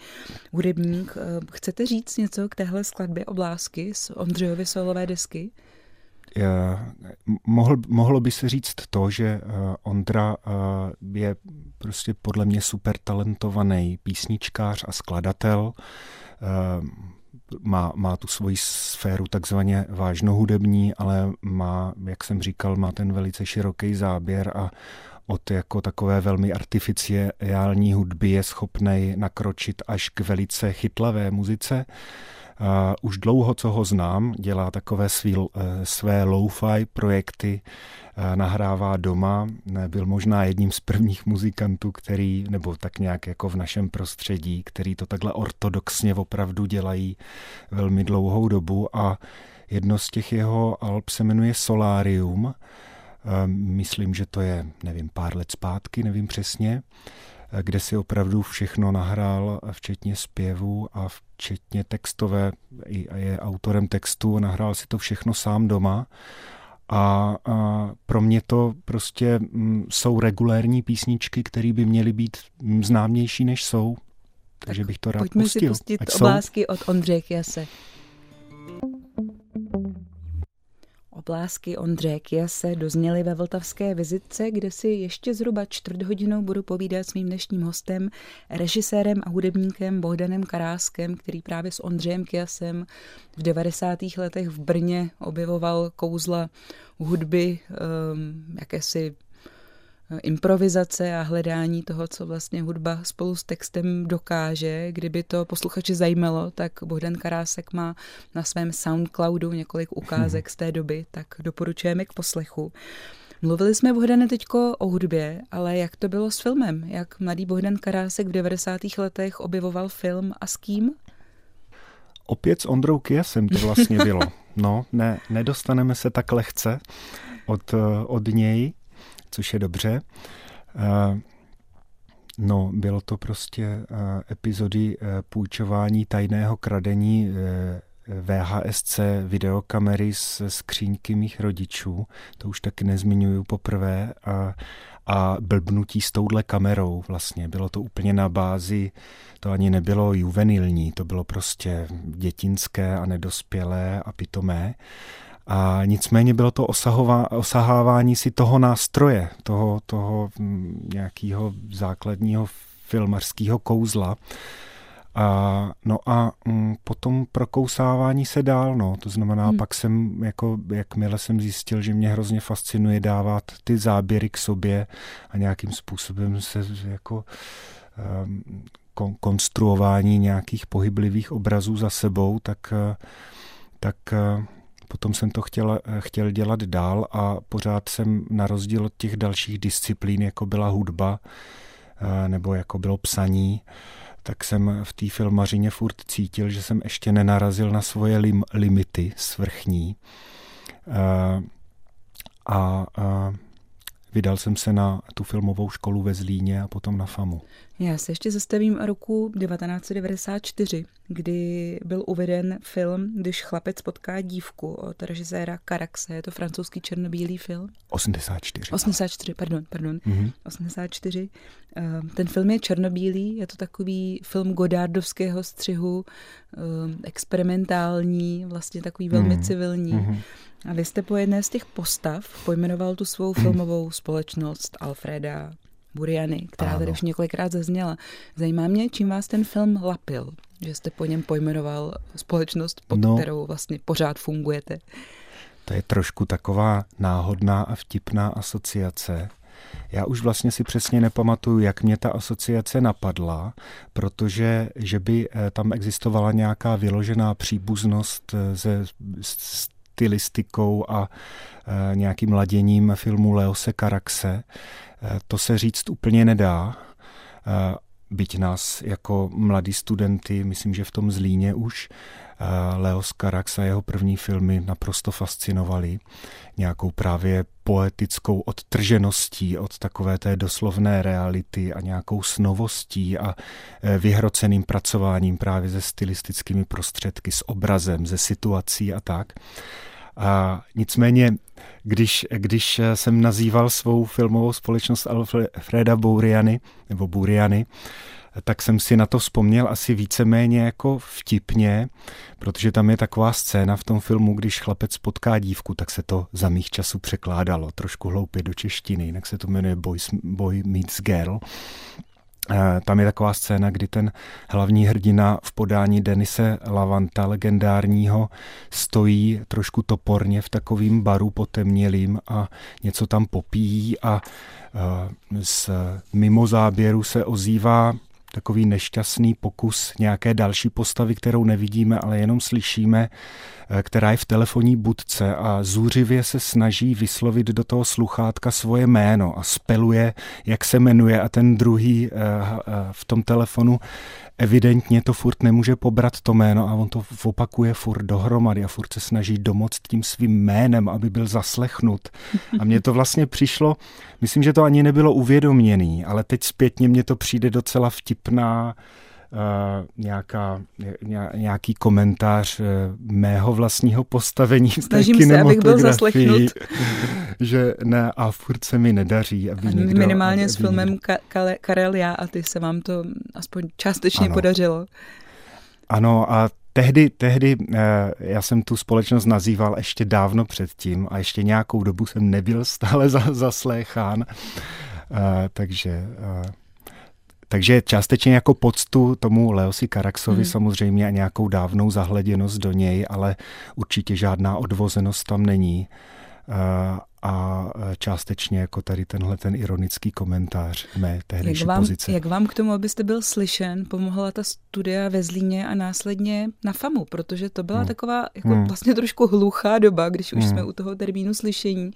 hudebník. Eh, chcete říct něco k téhle skladbě Oblásky z Ondřejovy solové desky? Mohl, mohlo by se říct to, že eh, Ondra eh, je prostě podle mě super talentovaný písničkář a skladatel. Eh, má, má tu svoji sféru takzvaně vážno hudební, ale má, jak jsem říkal, má ten velice široký záběr a od jako takové velmi artificiální hudby je schopný nakročit až k velice chytlavé muzice. Uh, už dlouho, co ho znám, dělá takové svý, uh, své lo-fi projekty, uh, nahrává doma. Byl možná jedním z prvních muzikantů, který, nebo tak nějak jako v našem prostředí, který to takhle ortodoxně opravdu dělají velmi dlouhou dobu a jedno z těch jeho alb se jmenuje Solarium. Myslím, že to je, nevím, pár let zpátky, nevím přesně kde si opravdu všechno nahrál, včetně zpěvu a včetně textové, je autorem textu, nahrál si to všechno sám doma. A, a pro mě to prostě m, mm, jsou regulérní písničky, které by měly být známější, než jsou. Takže bych to rád pojďme pustil. Pojďme si pustit Ať oblásky jsou. od Ondřeje Kiase. Oblásky Ondřeje Kiase dozněly ve vltavské vizitce, kde si ještě zhruba čtvrt hodinou budu povídat s mým dnešním hostem, režisérem a hudebníkem Bohdanem Karáskem, který právě s Ondřejem Kiasem v 90. letech v Brně objevoval kouzla hudby, um, jakési improvizace a hledání toho, co vlastně hudba spolu s textem dokáže. Kdyby to posluchače zajímalo, tak Bohdan Karásek má na svém Soundcloudu několik ukázek z té doby, tak doporučujeme k poslechu. Mluvili jsme, Bohdane, teďko o hudbě, ale jak to bylo s filmem? Jak mladý Bohdan Karásek v 90. letech objevoval film a s kým? Opět s Ondrou Kiesem to vlastně bylo. (laughs) No, ne, nedostaneme se tak lehce od, od něj což je dobře. Eh, no, bylo to prostě eh, epizody eh, půjčování tajného kradení VHSC videokamery z skříňky mých rodičů, to už taky nezmiňuju poprvé, a, a blbnutí s touhle kamerou vlastně. Bylo to úplně na bázi, to ani nebylo juvenilní, to bylo prostě dětinské a nedospělé a pitomé. A nicméně bylo to osahová, osahávání si toho nástroje, toho, toho mm, nějakého základního filmařského kouzla. A, no a mm, potom prokousávání se dál, no. To znamená, hmm. pak jsem, jako, jakmile jsem zjistil, že mě hrozně fascinuje dávat ty záběry k sobě a nějakým způsobem se jako um, kon, konstruování nějakých pohyblivých obrazů za sebou, tak, tak Potom jsem to chtěl, chtěl dělat dál a pořád jsem na rozdíl od těch dalších disciplín, jako byla hudba eh, nebo jako bylo psaní, tak jsem v té filmařině furt cítil, že jsem ještě nenarazil na svoje lim, limity svrchní. Eh, a, a vydal jsem se na tu filmovou školu ve Zlíně a potom na FAMu. Já se ještě zastavím roku 1994, kdy byl uveden film Když chlapec potká dívku od režiséra Karaxe. Je to francouzský černobílý film? 84. 84, pardon, pardon. Mm-hmm. 84. Ten film je černobílý, je to takový film Godardovského střihu, ehm, experimentální, vlastně takový velmi mm-hmm. civilní. Mm-hmm. A vy jste po jedné z těch postav pojmenoval tu svou (clears throat) filmovou společnost Alfreda Buriany, která ano. tady už několikrát zazněla. Zajímá mě, čím vás ten film lapil, že jste po něm pojmenoval společnost, pod no, kterou vlastně pořád fungujete. To je trošku taková náhodná a vtipná asociace. Já už vlastně si přesně nepamatuju, jak mě ta asociace napadla, protože že by eh, tam existovala nějaká vyložená příbuznost eh, se stylistikou a e, nějakým laděním filmu Leose Karaxe. E, to se říct úplně nedá. E, byť nás jako mladí studenty, myslím, že v tom Zlíně už, Leos Carax a jeho první filmy naprosto fascinovaly nějakou právě poetickou odtržeností od takové té doslovné reality a nějakou snovostí a vyhroceným pracováním právě se stylistickými prostředky, s obrazem, ze situací a tak. A nicméně, když, když jsem nazýval svou filmovou společnost Alfreda Bouriany, nebo Bouriany, tak jsem si na to vzpomněl asi víceméně jako vtipně, protože tam je taková scéna v tom filmu, když chlapec potká dívku, tak se to za mých časů překládalo trošku hloupě do češtiny, jinak se to jmenuje Boy, Boy Meets Girl. Eh, tam je taková scéna, kdy ten hlavní hrdina v podání Denise Lavanta, legendárního, stojí trošku toporně v takovým baru potemnělým a něco tam popíjí a eh, z mimo záběru se ozývá takový nešťastný pokus nějaké další postavy, kterou nevidíme, ale jenom slyšíme, eh, která je v telefonní budce a zůřivě se snaží vyslovit do toho sluchátka svoje jméno a speluje, jak se jmenuje a ten druhý eh, eh, v tom telefonu evidentně to furt nemůže pobrat to jméno a on to opakuje furt dohromady a furt se snaží domoct tím svým jménem, aby byl zaslechnut. A mně to vlastně přišlo, myslím, že to ani nebylo uvědoměný, ale teď zpětně mně to přijde docela vtipná Uh, nějaká, nějaký komentář uh, mého vlastního postavení v té Snažím se, abych byl zaslechnut. (laughs) že ne, a furt se mi nedaří. Aby a někdo, minimálně aby, s filmem někdo... Karel já a ty se vám to aspoň částečně ano. podařilo. Ano a Tehdy, tehdy uh, já jsem tu společnost nazýval ještě dávno předtím a ještě nějakou dobu jsem nebyl stále za, zasléchán. Uh, takže takže částečně jako poctu tomu Leosi Karaxovi hmm. samozřejmě a nějakou dávnou zahleděnost do něj, ale určitě žádná odvozenost tam není. Uh, a částečně jako tady tenhle ten ironický komentář mé tehdejší jak vám, pozice. Jak vám k tomu, abyste byl slyšen, pomohla ta studia ve Zlíně a následně na FAMu, protože to byla hmm. taková jako hmm. vlastně trošku hluchá doba, když už hmm. jsme u toho termínu slyšení.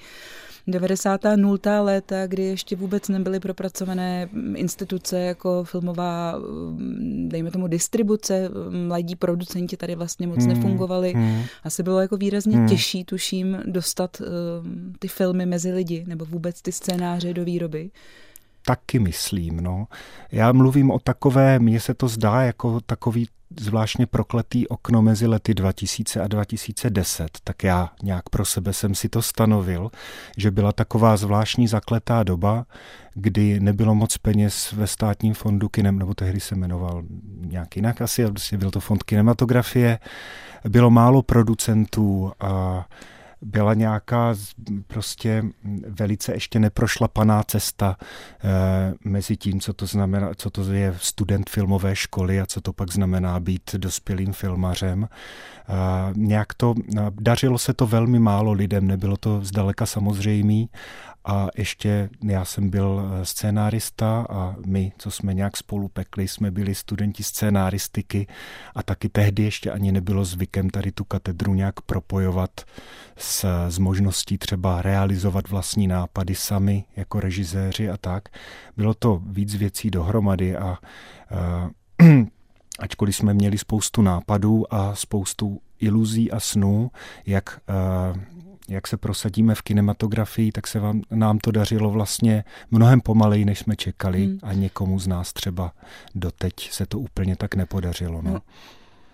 90. 0. léta, kdy ještě vůbec nebyly propracované instituce jako filmová, mm, dejme tomu distribuce, mladí producenti tady vlastně moc hmm. nefungovali. Hmm. Asi bylo jako výrazně hmm. těžší, tuším, dostat uh, ty filmy mezi lidi, nebo vůbec ty scénáře do výroby taky myslím. No. Já mluvím o takové, mně se to zdá jako takový zvláštně prokletý okno mezi lety 2000 a 2010, tak já nějak pro sebe jsem si to stanovil, že byla taková zvláštní zakletá doba, kdy nebylo moc peněz ve státním fondu kinem, nebo tehdy se jmenoval nějak jinak asi, prostě byl to fond kinematografie, bylo málo producentů a byla nějaká prostě velice ještě neprošlapaná cesta eh, mezi tím, co to znamená, co to je student filmové školy a co to pak znamená být dospělým filmařem. Eh, nějak to, dařilo se to velmi málo lidem, nebylo to zdaleka samozřejmý a ještě já jsem byl eh, scénárista a my, co jsme nějak spolu pekli, jsme byli studenti scénáristiky a taky tehdy ještě ani nebylo zvykem tady tu katedru nějak propojovat s, s možností třeba realizovat vlastní nápady sami jako režiséři a tak. Bylo to víc věcí dohromady a uh, (clears throat) ačkoliv jsme měli spoustu nápadů a spoustu iluzí a snů, jak uh, jak se prosadíme v kinematografii, tak se vám, nám to dařilo vlastně mnohem pomaleji, než jsme čekali hmm. a někomu z nás třeba doteď se to úplně tak nepodařilo. No. No,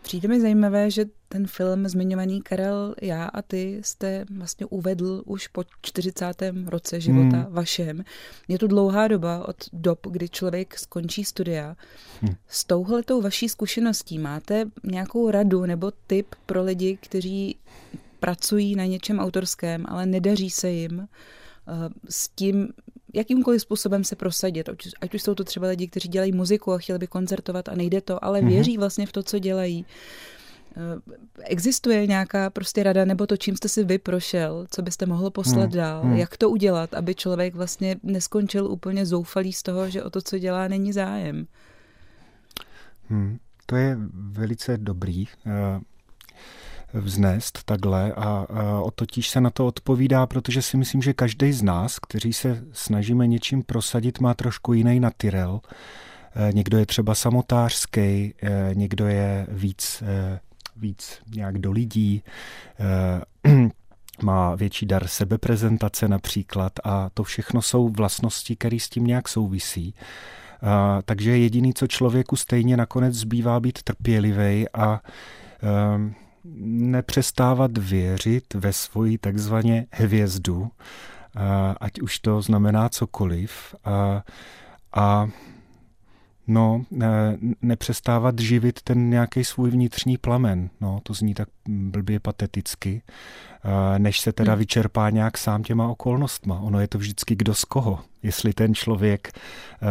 přijde mi zajímavé, že ten film zmiňovaný Karel, já a ty jste vlastně uvedl už po 40. roce života hmm. vašem. Je to dlouhá doba od dob, kdy člověk skončí studia. Hmm. S touhletou vaší zkušeností máte nějakou radu nebo tip pro lidi, kteří pracují na něčem autorském, ale nedaří se jim eh, s tím jakýmkoliv způsobem se prosadit. Ať už jsou to třeba lidi, kteří dělají muziku a chtěli by koncertovat a nejde to, ale mhm. věří vlastně v to, co dělají. Eh, existuje nějaká prostě rada nebo to, čím jste si vy prošel, co byste mohl poslat hmm. dál? Hmm. Jak to udělat, aby člověk vlastně neskončil úplně zoufalý z toho, že o to, co dělá, není zájem? Hmm. To je velice dobrý. Vznést takhle a, o totiž se na to odpovídá, protože si myslím, že každý z nás, kteří se snažíme něčím prosadit, má trošku jiný natyrel. E, někdo je třeba samotářský, e, někdo je víc, e, víc nějak do lidí, (clears throat) má větší dar sebeprezentace například a to všechno jsou vlastnosti, které s tím nějak souvisí. Takže jediný, co člověku stejně nakonec zbývá být trpělivý a nepřestávat věřit ve svoji takzvaně hvězdu, ať už to znamená cokoliv. A, a no, ne, nepřestávat živit ten nějaký svůj vnitřní plamen. No, to zní tak blbě pateticky, než se teda hmm. vyčerpá nějak sám těma okolnostma. Ono je to vždycky kdo z koho. Jestli ten člověk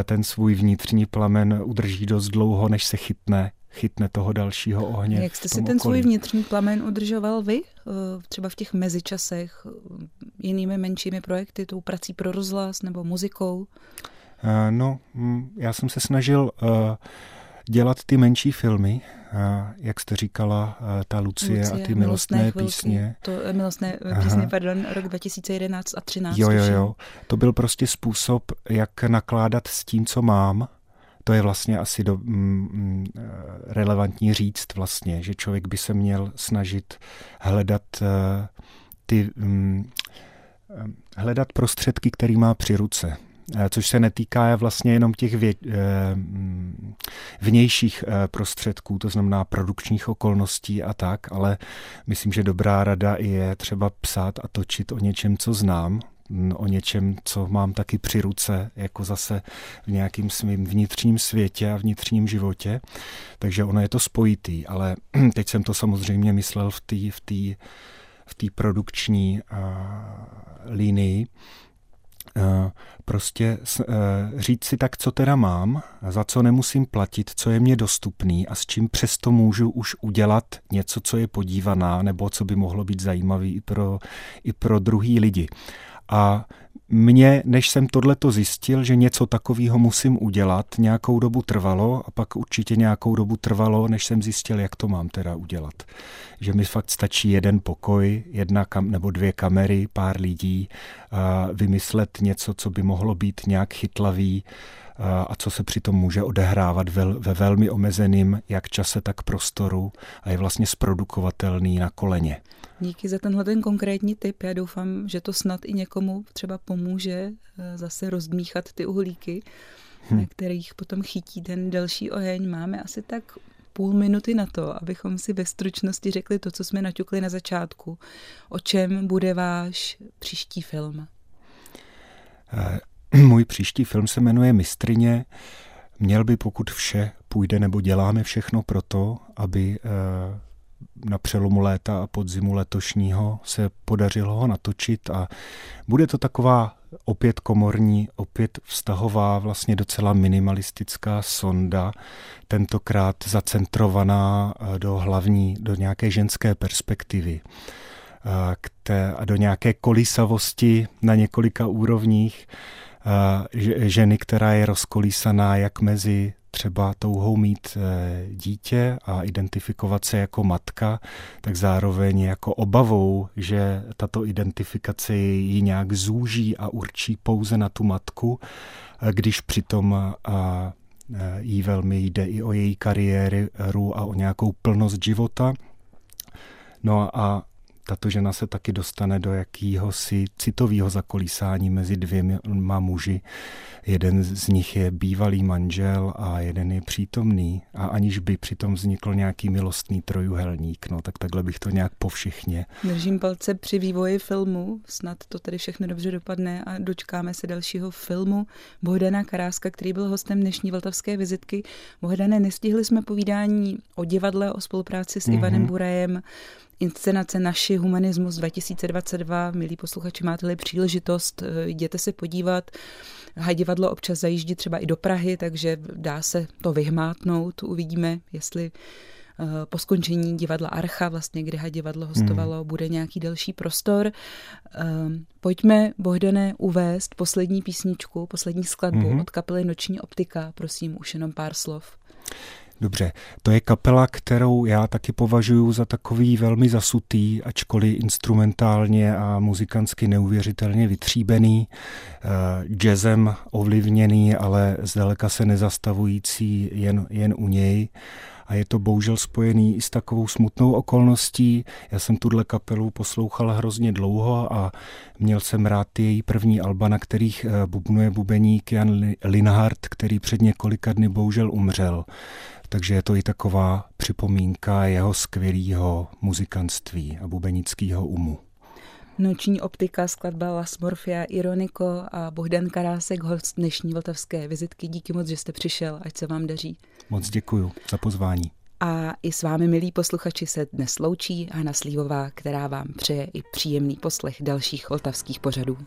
ten svůj vnitřní plamen udrží dost dlouho, než se chytne chytne toho dalšího ohně. Jak jste si ten okolí. svůj vnitřní plamen udržoval vy? Třeba v těch mezičasech jinými menšími projekty, tou prací pro rozhlas nebo muzikou? Eh, no, hm, já jsem se snažil eh, dělat ty menší filmy, eh, jak jste říkala, ta Lucie, Lucie a ty milostné, milostné písně. To milostné písně, Aha. pardon, rok 2011 a 13. Jo, jo, jo. To byl prostě způsob, jak nakládat s tím, co mám. To je vlastně asi do, mm, mm, relevantní říct vlastně, že člověk by se měl snažit hledat uh, ty mm, hledat prostředky, který má při ruce. Eh, což se netýká vlastně jenom těch vě, eh, mm, vnějších eh, prostředků, to znamená produkčních okolností a tak, ale myslím, že dobrá rada je třeba psát a točit o něčem, co znám, o něčem, co mám taky při ruce, jako zase v nějakým svým vnitřním světě a vnitřním životě. Takže ono je to spojitý, ale (clears throat) teď jsem to samozřejmě myslel v té v tý, v tý produkční uh, linii, Eh, prostě eh, říct si tak, co teda mám, za co nemusím platit, co je mě dostupný a s čím přesto můžu už udělat něco, co je podívaná nebo co by mohlo být zajímavý i pro, i pro druhý lidi. A mě, než jsem tohleto zjistil, že něco takového musím udělat, nějakou dobu trvalo a pak určitě nějakou dobu trvalo, než jsem zjistil, jak to mám teda udělat. Že mi fakt stačí jeden pokoj, jedna kam, nebo dvě kamery, pár lidí, a vymyslet něco, co by mohlo být nějak chytlavý, a co se přitom může odehrávat ve, ve velmi omezeným jak čase, tak prostoru a je vlastně zprodukovatelný na koleně. Díky za tenhle ten konkrétní tip. Já doufám, že to snad i někomu třeba pomůže eh, zase rozdmíchat ty uhlíky, hmm. na kterých potom chytí ten další oheň. Máme asi tak půl minuty na to, abychom si ve stručnosti řekli to, co jsme naťukli na začátku. O čem bude váš příští film? Eh, (clears throat) můj příští film se jmenuje Mistrině. Měl by, pokud vše půjde, nebo děláme všechno pro to, aby eh, na přelomu léta a podzimu letošního se podařilo ho natočit a bude to taková opět komorní, opět vztahová, vlastně docela minimalistická sonda, tentokrát zacentrovaná eh, do hlavní, do nějaké ženské perspektivy a do nějaké kolísavosti na několika úrovních ženy, která je rozkolísaná jak mezi třeba touhou mít e, dítě a identifikovat se jako matka, tak zároveň jako obavou, že tato identifikace ji nějak zúží a určí pouze na tu matku, když přitom jí velmi jde i o její kariéru a o nějakou plnost života. No a tato žena se taky dostane do jakýhosi citového zakolísání mezi dvěma muži. Jeden z nich je bývalý manžel a jeden je přítomný a aniž by přitom vznikl nějaký milostný trojuhelník, no tak takhle bych to nějak povšichně. Držím palce při vývoji filmu, snad to tady všechno dobře dopadne a dočkáme se dalšího filmu Bohdana Karáska, který byl hostem dnešní Vltavské vizitky. Bohdane, nestihli jsme povídání o divadle, o spolupráci s mm-hmm. Ivanem Burajem, inscenace Naši humanismus 2022. Milí posluchači, máte-li příležitost, eh, jděte se podívat. Divadlo občas zajíždí třeba i do Prahy, takže dá se to vyhmátnout. Uvidíme, jestli eh, po skončení divadla Archa, vlastně, kde divadlo hostovalo, hmm. bude nějaký další prostor. Eh, pojďme, Bohdane, uvést poslední písničku, poslední skladbu hmm. od kapely Noční optika. Prosím, už jenom pár slov. Dobře, to je kapela, kterou já taky považuji za takový velmi zasutý, ačkoliv instrumentálně a muzikantsky neuvěřitelně vytříbený, uh, jazzem ovlivněný, ale zdaleka se nezastavující jen, jen u něj a je to bohužel spojený i s takovou smutnou okolností. Já jsem tuhle kapelu poslouchal hrozně dlouho a měl jsem rád její první alba, na kterých eh, bubnuje bubeník Jan Linhardt, který před několika dny bohužel umřel takže je to i taková připomínka jeho skvělého muzikantství a bubenického umu. Noční optika, skladba Las Morfia, Ironiko a Bohdan Karásek, host dnešní vltavské vizitky. Díky moc, že jste přišel, ať se vám daří. Moc děkuju za pozvání. A i s vámi, milí posluchači, se dnes loučí Hana Slívová, která vám přeje i příjemný poslech dalších vltavských pořadů.